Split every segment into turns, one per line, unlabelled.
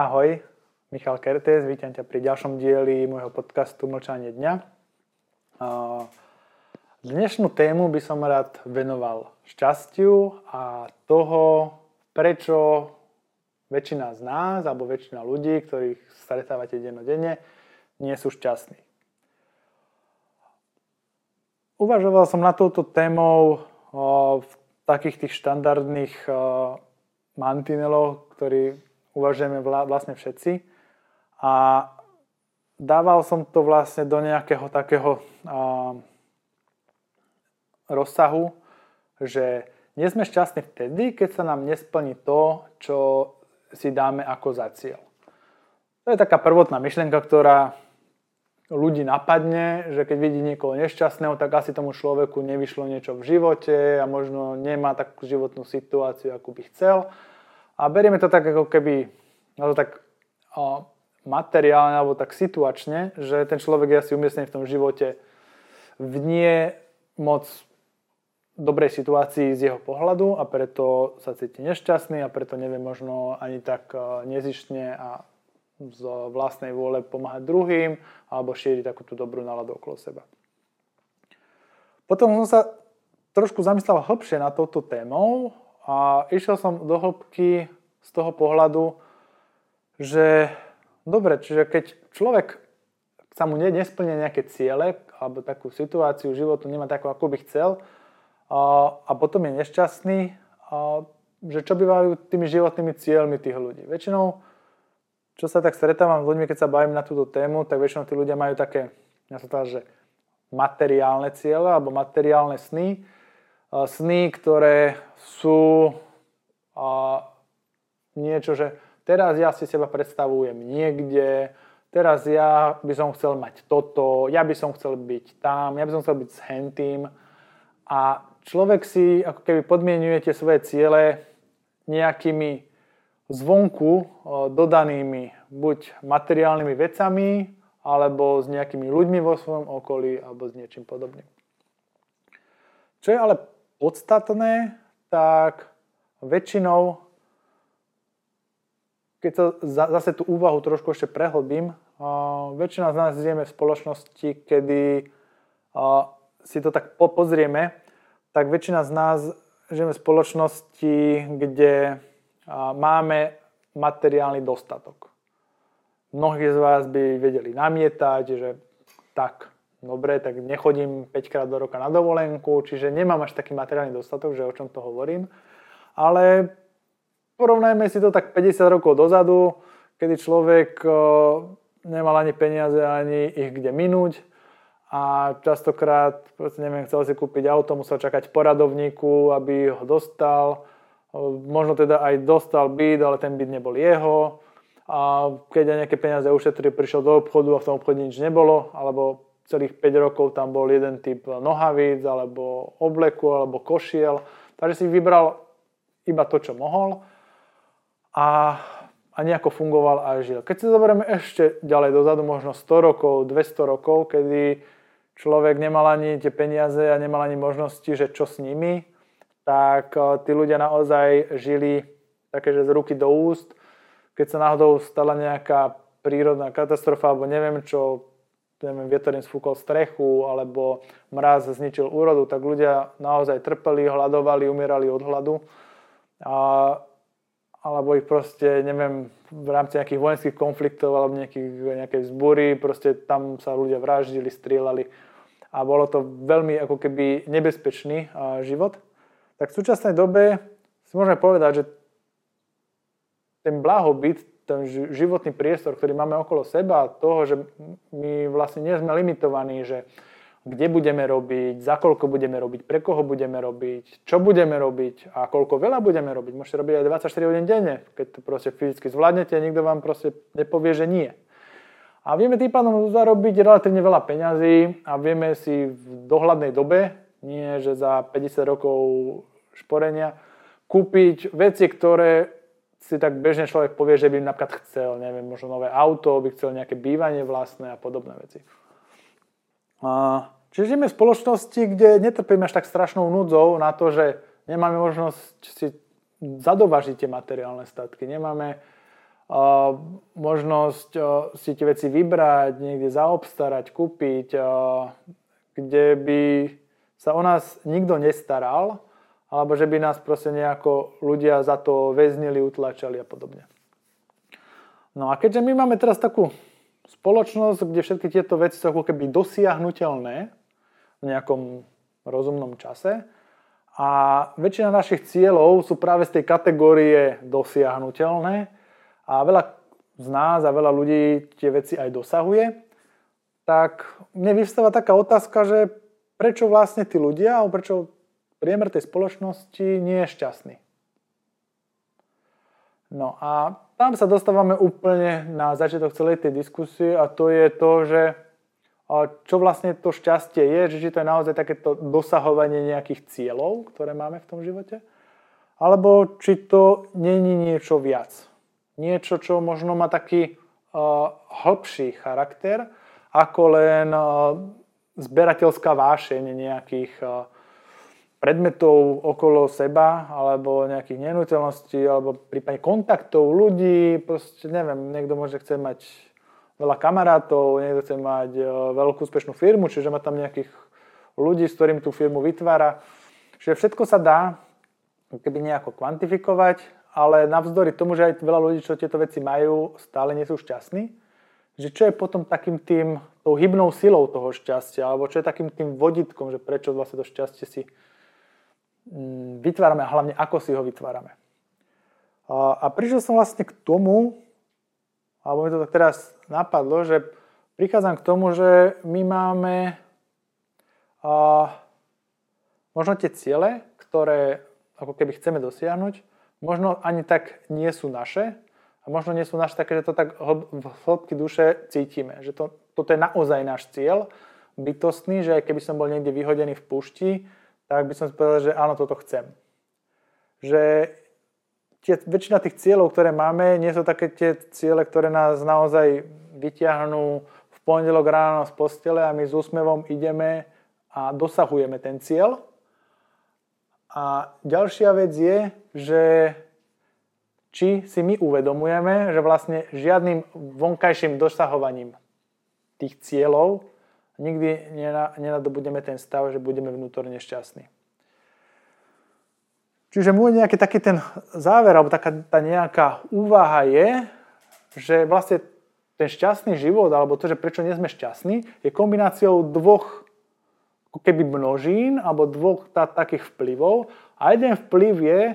Ahoj, Michal Kertes, vítam ťa pri ďalšom dieli môjho podcastu Mlčanie dňa. Dnešnú tému by som rád venoval šťastiu a toho, prečo väčšina z nás, alebo väčšina ľudí, ktorých stretávate dennodenne, nie sú šťastní. Uvažoval som na touto témou v takých tých štandardných mantinelov, ktorí uvažujeme vlastne všetci. A dával som to vlastne do nejakého takého rozsahu, že nie sme šťastní vtedy, keď sa nám nesplní to, čo si dáme ako za cieľ. To je taká prvotná myšlienka, ktorá ľudí napadne, že keď vidí niekoho nešťastného, tak asi tomu človeku nevyšlo niečo v živote a možno nemá takú životnú situáciu, akú by chcel a berieme to tak ako keby, no to tak o, materiálne alebo tak situačne, že ten človek je asi umiestnený v tom živote v nie moc dobrej situácii z jeho pohľadu a preto sa cíti nešťastný a preto nevie možno ani tak nezištne a z vlastnej vôle pomáhať druhým alebo šíriť takú tú dobrú náladu okolo seba. Potom som sa trošku zamyslel hlbšie na touto témou a išiel som do hĺbky z toho pohľadu, že dobre, čiže keď človek sa mu nesplne nejaké ciele alebo takú situáciu životu nemá takú, ako by chcel a, a potom je nešťastný, a, že čo bývajú tými životnými cieľmi tých ľudí. Väčšinou, čo sa tak stretávam s ľuďmi, keď sa bavím na túto tému, tak väčšinou tí ľudia majú také, ja sa že materiálne ciele alebo materiálne sny, sny, ktoré sú niečo, že teraz ja si seba predstavujem niekde, teraz ja by som chcel mať toto, ja by som chcel byť tam, ja by som chcel byť s hentým. A človek si ako keby podmienuje tie svoje ciele nejakými zvonku dodanými buď materiálnymi vecami, alebo s nejakými ľuďmi vo svojom okolí, alebo s niečím podobným. Čo je ale podstatné, tak väčšinou, keď sa zase tú úvahu trošku ešte prehlbím, väčšina z nás žijeme v spoločnosti, kedy si to tak pozrieme, tak väčšina z nás žijeme v spoločnosti, kde máme materiálny dostatok. Mnohí z vás by vedeli namietať, že tak, dobre, tak nechodím 5 krát do roka na dovolenku, čiže nemám až taký materiálny dostatok, že o čom to hovorím ale porovnajme si to tak 50 rokov dozadu, kedy človek nemal ani peniaze, ani ich kde minúť a častokrát, neviem, chcel si kúpiť auto, musel čakať poradovníku, aby ho dostal. Možno teda aj dostal byt, ale ten byt nebol jeho. A keď aj nejaké peniaze ušetril, prišiel do obchodu a v tom obchode nič nebolo, alebo celých 5 rokov tam bol jeden typ nohavíc, alebo obleku, alebo košiel. Takže si vybral iba to, čo mohol a, a nejako fungoval a žil. Keď si zoberieme ešte ďalej dozadu, možno 100 rokov, 200 rokov, kedy človek nemal ani tie peniaze a nemal ani možnosti, že čo s nimi, tak eh, tí ľudia naozaj žili také, z ruky do úst. Keď sa náhodou stala nejaká prírodná katastrofa, alebo neviem čo, neviem, vietor im sfúkol strechu, alebo mraz zničil úrodu, tak ľudia naozaj trpeli, hľadovali, umierali od hladu a, alebo ich proste, neviem, v rámci nejakých vojenských konfliktov alebo nejakých, nejakej zbory, proste tam sa ľudia vraždili, strieľali a bolo to veľmi ako keby nebezpečný život. Tak v súčasnej dobe si môžeme povedať, že ten blahobyt, ten životný priestor, ktorý máme okolo seba, toho, že my vlastne nie sme limitovaní, že kde budeme robiť, za koľko budeme robiť, pre koho budeme robiť, čo budeme robiť a koľko veľa budeme robiť. Môžete robiť aj 24 hodín denne, keď to proste fyzicky zvládnete nikto vám proste nepovie, že nie. A vieme tým pádom zarobiť relatívne veľa peňazí a vieme si v dohľadnej dobe, nie že za 50 rokov šporenia, kúpiť veci, ktoré si tak bežne človek povie, že by napríklad chcel, neviem, možno nové auto, by chcel nejaké bývanie vlastné a podobné veci. Čiže žijeme v spoločnosti, kde netrpíme až tak strašnou núdzou na to, že nemáme možnosť si zadovažiť tie materiálne statky, nemáme možnosť si tie veci vybrať, niekde zaobstarať, kúpiť, kde by sa o nás nikto nestaral, alebo že by nás proste nejako ľudia za to väznili, utlačali a podobne. No a keďže my máme teraz takú spoločnosť, kde všetky tieto veci sú ako keby dosiahnutelné v nejakom rozumnom čase a väčšina našich cieľov sú práve z tej kategórie dosiahnutelné a veľa z nás a veľa ľudí tie veci aj dosahuje, tak mne vystáva taká otázka, že prečo vlastne tí ľudia, alebo prečo priemer tej spoločnosti nie je šťastný. No a tam sa dostávame úplne na začiatok celej tej diskusie a to je to, že čo vlastne to šťastie je, že či to je naozaj takéto dosahovanie nejakých cieľov, ktoré máme v tom živote, alebo či to není niečo viac. Niečo, čo možno má taký uh, hĺbší charakter, ako len uh, zberateľská vášeň nejakých uh, predmetov okolo seba, alebo nejakých nenúteľností, alebo prípadne kontaktov ľudí, proste neviem, niekto môže chce mať veľa kamarátov, niekto chce mať e, veľkú úspešnú firmu, čiže má tam nejakých ľudí, s ktorým tú firmu vytvára. Čiže všetko sa dá keby nejako kvantifikovať, ale navzdory tomu, že aj veľa ľudí, čo tieto veci majú, stále nie sú šťastní, že čo je potom takým tým, tou hybnou silou toho šťastia, alebo čo je takým tým vodítkom, že prečo vlastne to šťastie si vytvárame a hlavne ako si ho vytvárame. A prišiel som vlastne k tomu, alebo mi to tak teraz napadlo, že prichádzam k tomu, že my máme a, možno tie ciele, ktoré ako keby chceme dosiahnuť, možno ani tak nie sú naše a možno nie sú naše také, že to tak v hĺbky duše cítime, že to, toto je naozaj náš cieľ bytostný, že aj keby som bol niekde vyhodený v pušti, tak by som povedal, že áno, toto chcem. Že tie, väčšina tých cieľov, ktoré máme, nie sú také tie ciele, ktoré nás naozaj vyťahnú v pondelok ráno z postele a my s úsmevom ideme a dosahujeme ten cieľ. A ďalšia vec je, že či si my uvedomujeme, že vlastne žiadnym vonkajším dosahovaním tých cieľov nikdy nenadobudeme ten stav, že budeme vnútorne šťastní. Čiže môj nejaký taký ten záver, alebo taká tá nejaká úvaha je, že vlastne ten šťastný život, alebo to, že prečo nie sme šťastní, je kombináciou dvoch keby množín, alebo dvoch tá, takých vplyvov. A jeden vplyv je a,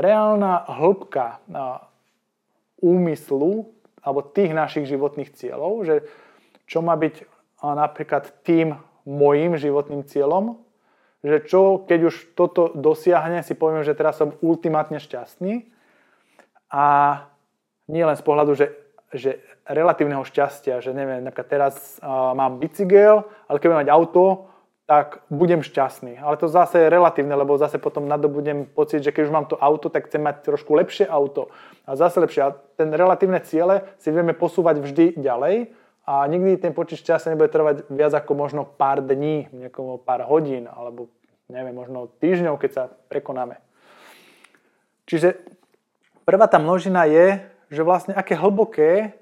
reálna hĺbka a, úmyslu, alebo tých našich životných cieľov, že čo má byť napríklad tým mojim životným cieľom, že čo, keď už toto dosiahne, si poviem, že teraz som ultimátne šťastný. A nie len z pohľadu, že, že relatívneho šťastia, že neviem, napríklad teraz uh, mám bicykel, ale keď budem mať auto, tak budem šťastný. Ale to zase je relatívne, lebo zase potom nadobudem pocit, že keď už mám to auto, tak chcem mať trošku lepšie auto. A zase lepšie. A ten relatívne ciele si vieme posúvať vždy ďalej a nikdy ten počet šťastia nebude trvať viac ako možno pár dní, niekomu pár hodín, alebo neviem, možno týždňov, keď sa prekonáme. Čiže prvá tá množina je, že vlastne aké hlboké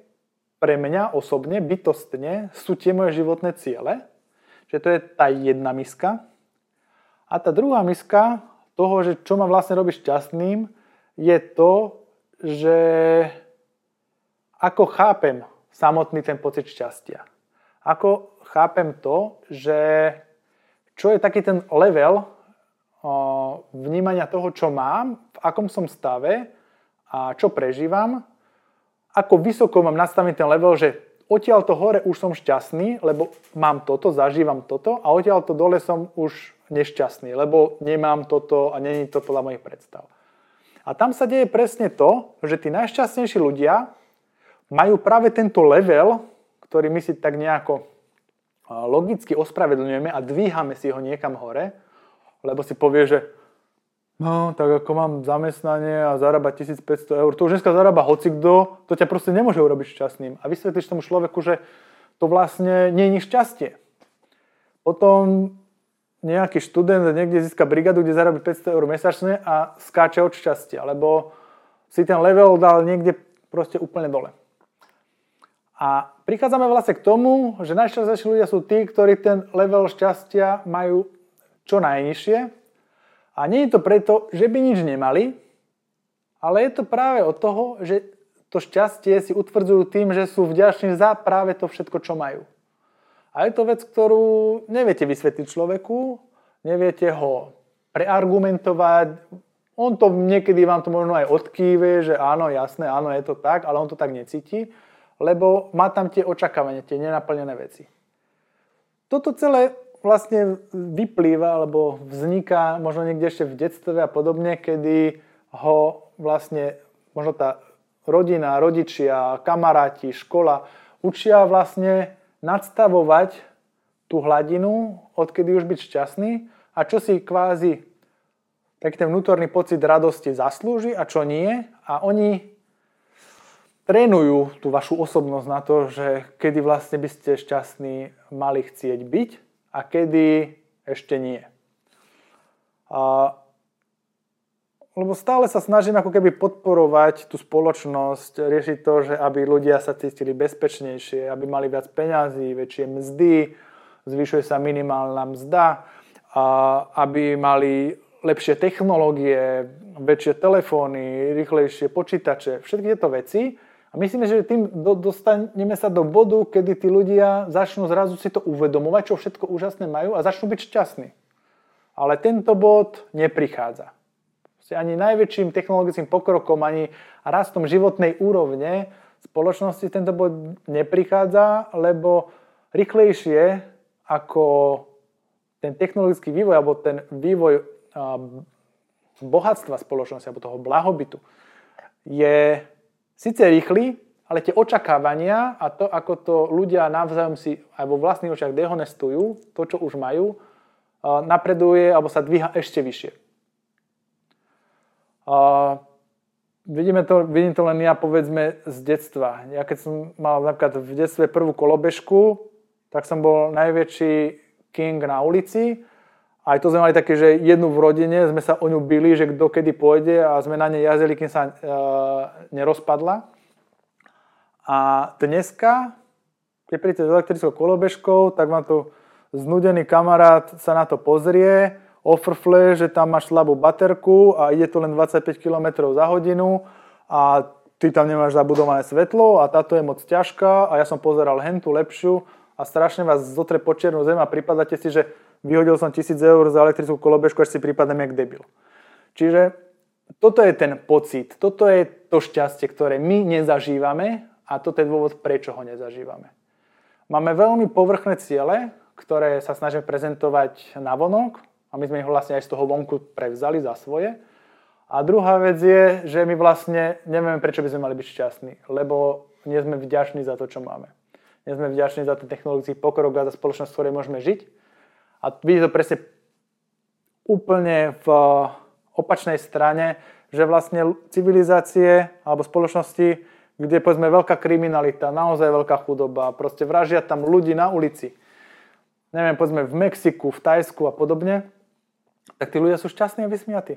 pre mňa osobne, bytostne sú tie moje životné ciele. Čiže to je tá jedna miska. A tá druhá miska toho, že čo ma vlastne robí šťastným, je to, že ako chápem samotný ten pocit šťastia. Ako chápem to, že čo je taký ten level vnímania toho, čo mám, v akom som stave a čo prežívam, ako vysoko mám nastavený ten level, že odtiaľ to hore už som šťastný, lebo mám toto, zažívam toto a odtiaľ to dole som už nešťastný, lebo nemám toto a není to podľa mojich predstav. A tam sa deje presne to, že tí najšťastnejší ľudia majú práve tento level, ktorý my si tak nejako logicky ospravedlňujeme a dvíhame si ho niekam hore, lebo si povie, že no, tak ako mám zamestnanie a zarába 1500 eur, to už dneska zarába hocikdo, to ťa proste nemôže urobiť šťastným. A vysvetlíš tomu človeku, že to vlastne nie je šťastie. Potom nejaký študent niekde získa brigadu, kde zarobí 500 eur mesačne a skáče od šťastia, lebo si ten level dal niekde proste úplne dole. A prichádzame vlastne k tomu, že najšťastnejší ľudia sú tí, ktorí ten level šťastia majú čo najnižšie. A nie je to preto, že by nič nemali, ale je to práve od toho, že to šťastie si utvrdzujú tým, že sú vďační za práve to všetko, čo majú. A je to vec, ktorú neviete vysvetliť človeku, neviete ho preargumentovať. On to niekedy vám to možno aj odkýve, že áno, jasné, áno, je to tak, ale on to tak necíti lebo má tam tie očakávania, tie nenaplnené veci. Toto celé vlastne vyplýva alebo vzniká možno niekde ešte v detstve a podobne, kedy ho vlastne možno tá rodina, rodičia, kamaráti, škola učia vlastne nadstavovať tú hladinu, odkedy už byť šťastný a čo si kvázi taký ten vnútorný pocit radosti zaslúži a čo nie. A oni trénujú tú vašu osobnosť na to, že kedy vlastne by ste šťastní mali chcieť byť a kedy ešte nie. A, lebo stále sa snažím ako keby podporovať tú spoločnosť, riešiť to, že aby ľudia sa cítili bezpečnejšie, aby mali viac peňazí, väčšie mzdy, zvyšuje sa minimálna mzda, a aby mali lepšie technológie, väčšie telefóny, rýchlejšie počítače, všetky tieto veci, a myslím, že tým do, dostaneme sa do bodu, kedy tí ľudia začnú zrazu si to uvedomovať, čo všetko úžasné majú a začnú byť šťastní. Ale tento bod neprichádza. Ani najväčším technologickým pokrokom, ani rastom životnej úrovne spoločnosti tento bod neprichádza, lebo rýchlejšie ako ten technologický vývoj alebo ten vývoj bohatstva spoločnosti alebo toho blahobytu je síce rýchly, ale tie očakávania a to, ako to ľudia navzájom si aj vo vlastných očiach dehonestujú, to, čo už majú, napreduje alebo sa dvíha ešte vyššie. vidíme to, vidím to len ja povedzme z detstva. Ja keď som mal napríklad v detstve prvú kolobežku, tak som bol najväčší king na ulici. Aj to sme mali také, že jednu v rodine sme sa o ňu bili, že kto kedy pôjde a sme na nej jazdili, kým sa e, nerozpadla. A dneska, keď príjete s elektrickou kolobežkou, tak vám tu znudený kamarát sa na to pozrie, ofrfle, že tam máš slabú baterku a ide to len 25 km za hodinu a ty tam nemáš zabudované svetlo a táto je moc ťažká a ja som pozeral hentu lepšiu a strašne vás zotre po čiernu zem a pripadáte si, že vyhodil som 1000 eur za elektrickú kolobežku, až si prípadem jak debil. Čiže toto je ten pocit, toto je to šťastie, ktoré my nezažívame a toto je dôvod, prečo ho nezažívame. Máme veľmi povrchné ciele, ktoré sa snažíme prezentovať na vonok a my sme ich vlastne aj z toho vonku prevzali za svoje. A druhá vec je, že my vlastne nevieme, prečo by sme mali byť šťastní, lebo nie sme vďační za to, čo máme. Nie sme vďační za ten technologický pokrok a za spoločnosť, v ktorej môžeme žiť a vidíte to presne úplne v opačnej strane, že vlastne civilizácie alebo spoločnosti, kde povedzme veľká kriminalita, naozaj veľká chudoba, proste vražia tam ľudí na ulici, neviem, povedzme v Mexiku, v Tajsku a podobne, tak tí ľudia sú šťastní a vysmiatí.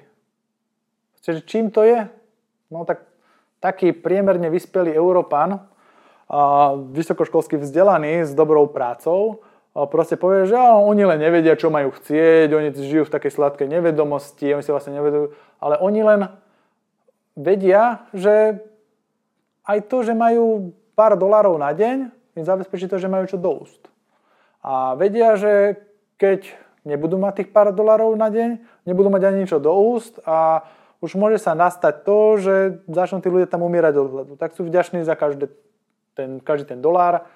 Čiže čím to je? No tak taký priemerne vyspelý Európan, vysokoškolsky vzdelaný s dobrou prácou, proste povie, že oni len nevedia, čo majú chcieť, oni žijú v takej sladkej nevedomosti, oni si vlastne nevedujú, ale oni len vedia, že aj to, že majú pár dolárov na deň, im zabezpečí to, že majú čo do úst. A vedia, že keď nebudú mať tých pár dolárov na deň, nebudú mať ani ničo do úst a už môže sa nastať to, že začnú tí ľudia tam umierať od hladu. Tak sú vďační za každý ten, každý ten dolár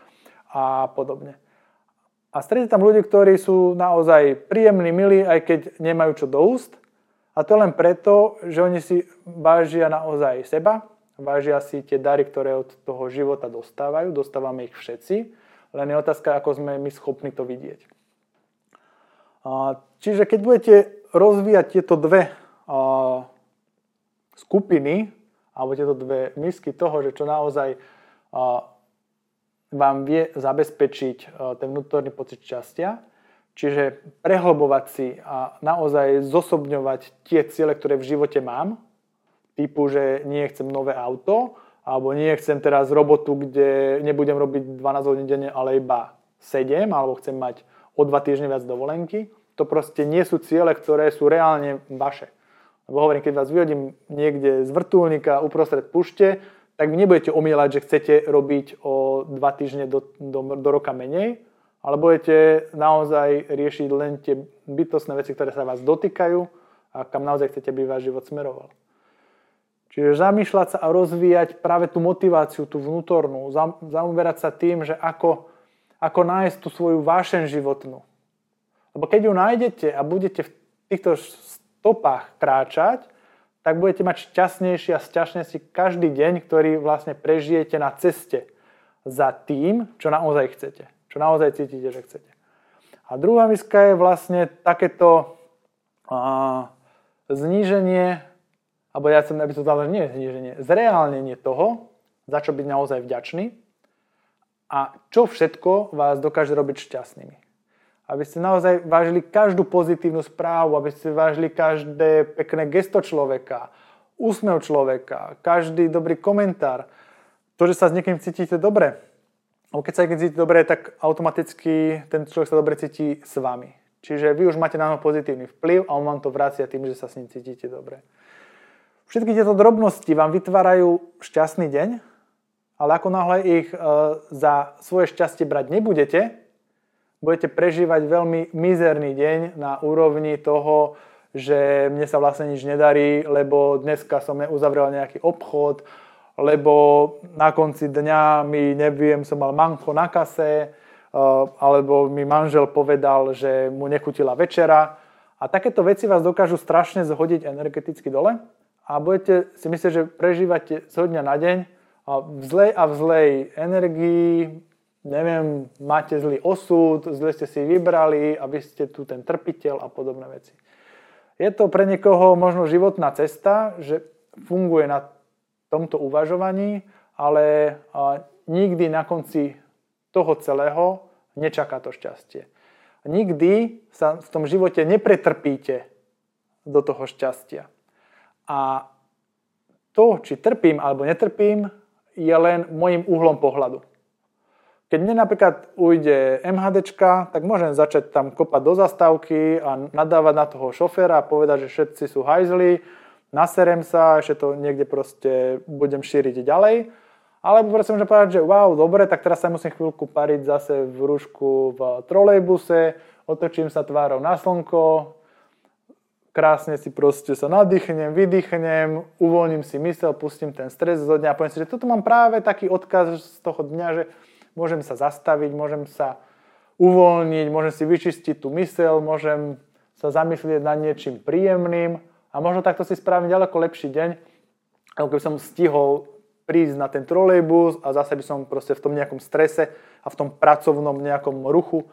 a podobne. A stretne tam ľudí, ktorí sú naozaj príjemní, milí, aj keď nemajú čo do úst. A to len preto, že oni si vážia naozaj seba, vážia si tie dary, ktoré od toho života dostávajú, dostávame ich všetci, len je otázka, ako sme my schopní to vidieť. Čiže keď budete rozvíjať tieto dve skupiny, alebo tieto dve misky toho, že čo naozaj vám vie zabezpečiť e, ten vnútorný pocit šťastia. Čiže prehlbovať si a naozaj zosobňovať tie ciele, ktoré v živote mám, typu, že nie chcem nové auto, alebo nie chcem teraz robotu, kde nebudem robiť 12 hodín denne, ale iba 7, alebo chcem mať o 2 týždne viac dovolenky. To proste nie sú ciele, ktoré sú reálne vaše. Lebo hovorím, keď vás vyhodím niekde z vrtulníka uprostred pušte, tak nebudete omielať, že chcete robiť o 2 týždne do, do, do roka menej, ale budete naozaj riešiť len tie bytostné veci, ktoré sa vás dotýkajú a kam naozaj chcete, aby váš život smeroval. Čiže zamýšľať sa a rozvíjať práve tú motiváciu, tú vnútornú, zaoberať sa tým, že ako, ako nájsť tú svoju vášen životnú. Lebo keď ju nájdete a budete v týchto stopách kráčať, tak budete mať šťastnejší a šťastnejší každý deň, ktorý vlastne prežijete na ceste za tým, čo naozaj chcete. Čo naozaj cítite, že chcete. A druhá miska je vlastne takéto a, zníženie alebo ja chcem, aby to dalo nie zníženie, zreálnenie toho, za čo byť naozaj vďačný a čo všetko vás dokáže robiť šťastnými. Aby ste naozaj vážili každú pozitívnu správu, aby ste vážili každé pekné gesto človeka, úsmev človeka, každý dobrý komentár, to, že sa s niekým cítite dobre. Lebo keď sa niekým cítite dobre, tak automaticky ten človek sa dobre cíti s vami. Čiže vy už máte na pozitívny vplyv a on vám to vracia tým, že sa s ním cítite dobre. Všetky tieto drobnosti vám vytvárajú šťastný deň, ale ako náhle ich e, za svoje šťastie brať nebudete, budete prežívať veľmi mizerný deň na úrovni toho, že mne sa vlastne nič nedarí, lebo dneska som neuzavrel nejaký obchod, lebo na konci dňa mi, neviem, som mal manko na kase, e, alebo mi manžel povedal, že mu nechutila večera. A takéto veci vás dokážu strašne zhodiť energeticky dole a budete si myslieť, že prežívate z dňa na deň a v zlej a v zlej energii, neviem, máte zlý osud, zle ste si vybrali aby ste tu ten trpiteľ a podobné veci. Je to pre niekoho možno životná cesta, že funguje na tomto uvažovaní, ale nikdy na konci toho celého nečaká to šťastie. Nikdy sa v tom živote nepretrpíte do toho šťastia. A to, či trpím alebo netrpím, je len môjim uhlom pohľadu. Keď mne napríklad ujde MHDčka, tak môžem začať tam kopať do zastávky a nadávať na toho šoféra a povedať, že všetci sú hajzli, naserem sa, ešte to niekde proste budem šíriť ďalej. Alebo proste môžem povedať, že wow, dobre, tak teraz sa musím chvíľku pariť zase v rúšku v trolejbuse, otočím sa tvárou na slnko, krásne si proste sa nadýchnem, vydýchnem, uvoľním si mysel, pustím ten stres zo dňa a poviem si, že toto mám práve taký odkaz z toho dňa, že môžem sa zastaviť, môžem sa uvoľniť, môžem si vyčistiť tú mysel, môžem sa zamyslieť nad niečím príjemným a možno takto si spravím ďaleko lepší deň, ako keby som stihol prísť na ten trolejbus a zase by som proste v tom nejakom strese a v tom pracovnom nejakom ruchu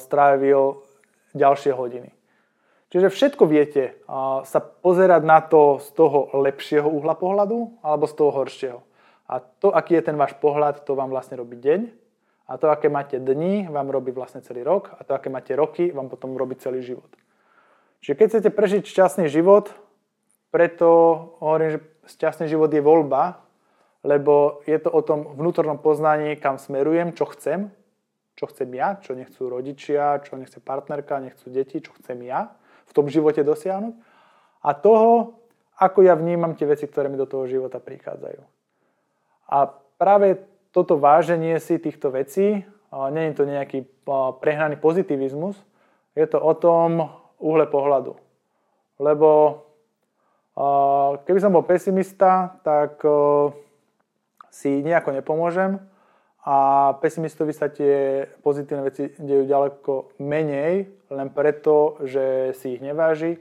strávil ďalšie hodiny. Čiže všetko viete sa pozerať na to z toho lepšieho uhla pohľadu alebo z toho horšieho. A to, aký je ten váš pohľad, to vám vlastne robí deň. A to, aké máte dni, vám robí vlastne celý rok. A to, aké máte roky, vám potom robí celý život. Čiže keď chcete prežiť šťastný život, preto hovorím, že šťastný život je voľba, lebo je to o tom vnútornom poznaní, kam smerujem, čo chcem, čo chcem ja, čo nechcú rodičia, čo nechce partnerka, nechcú deti, čo chcem ja v tom živote dosiahnuť a toho, ako ja vnímam tie veci, ktoré mi do toho života prichádzajú. A práve toto váženie si týchto vecí, nie je to nejaký prehnaný pozitivizmus, je to o tom uhle pohľadu. Lebo keby som bol pesimista, tak si nejako nepomôžem a pesimistovi sa tie pozitívne veci dejú ďaleko menej, len preto, že si ich neváži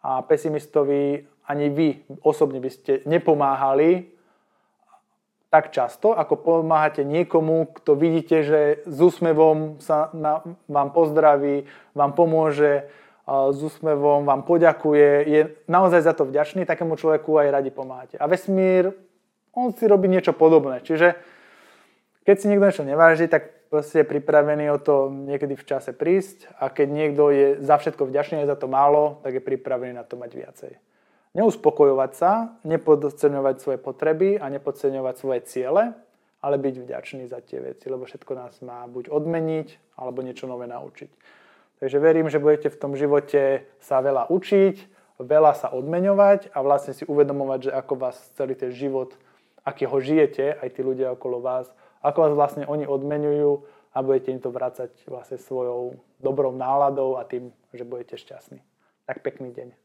a pesimistovi ani vy osobne by ste nepomáhali tak často, ako pomáhate niekomu, kto vidíte, že s úsmevom sa na, vám pozdraví, vám pomôže, s úsmevom vám poďakuje, je naozaj za to vďačný, takému človeku aj radi pomáhate. A vesmír, on si robí niečo podobné. Čiže keď si niekto niečo neváži, tak proste je pripravený o to niekedy v čase prísť a keď niekto je za všetko vďačný za to málo, tak je pripravený na to mať viacej. Neuspokojovať sa, nepodceňovať svoje potreby a nepodceňovať svoje ciele, ale byť vďačný za tie veci, lebo všetko nás má buď odmeniť, alebo niečo nové naučiť. Takže verím, že budete v tom živote sa veľa učiť, veľa sa odmeňovať a vlastne si uvedomovať, že ako vás celý ten život, aký ho žijete, aj tí ľudia okolo vás, ako vás vlastne oni odmenujú a budete im to vrácať vlastne svojou dobrou náladou a tým, že budete šťastní. Tak pekný deň.